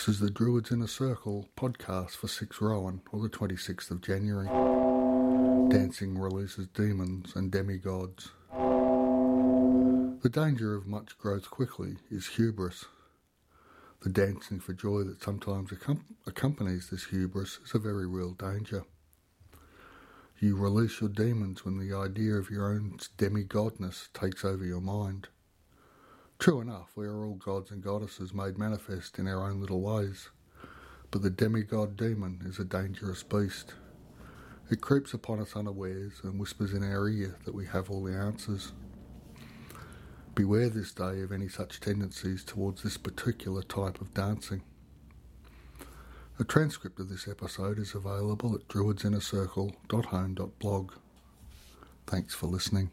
This is the Druid's Inner Circle podcast for 6 Rowan, or the 26th of January. Dancing releases demons and demigods. The danger of much growth quickly is hubris. The dancing for joy that sometimes accompanies this hubris is a very real danger. You release your demons when the idea of your own demigodness takes over your mind. True enough, we are all gods and goddesses made manifest in our own little ways, but the demigod demon is a dangerous beast. It creeps upon us unawares and whispers in our ear that we have all the answers. Beware this day of any such tendencies towards this particular type of dancing. A transcript of this episode is available at druidsinnercircle.home.blog. Thanks for listening.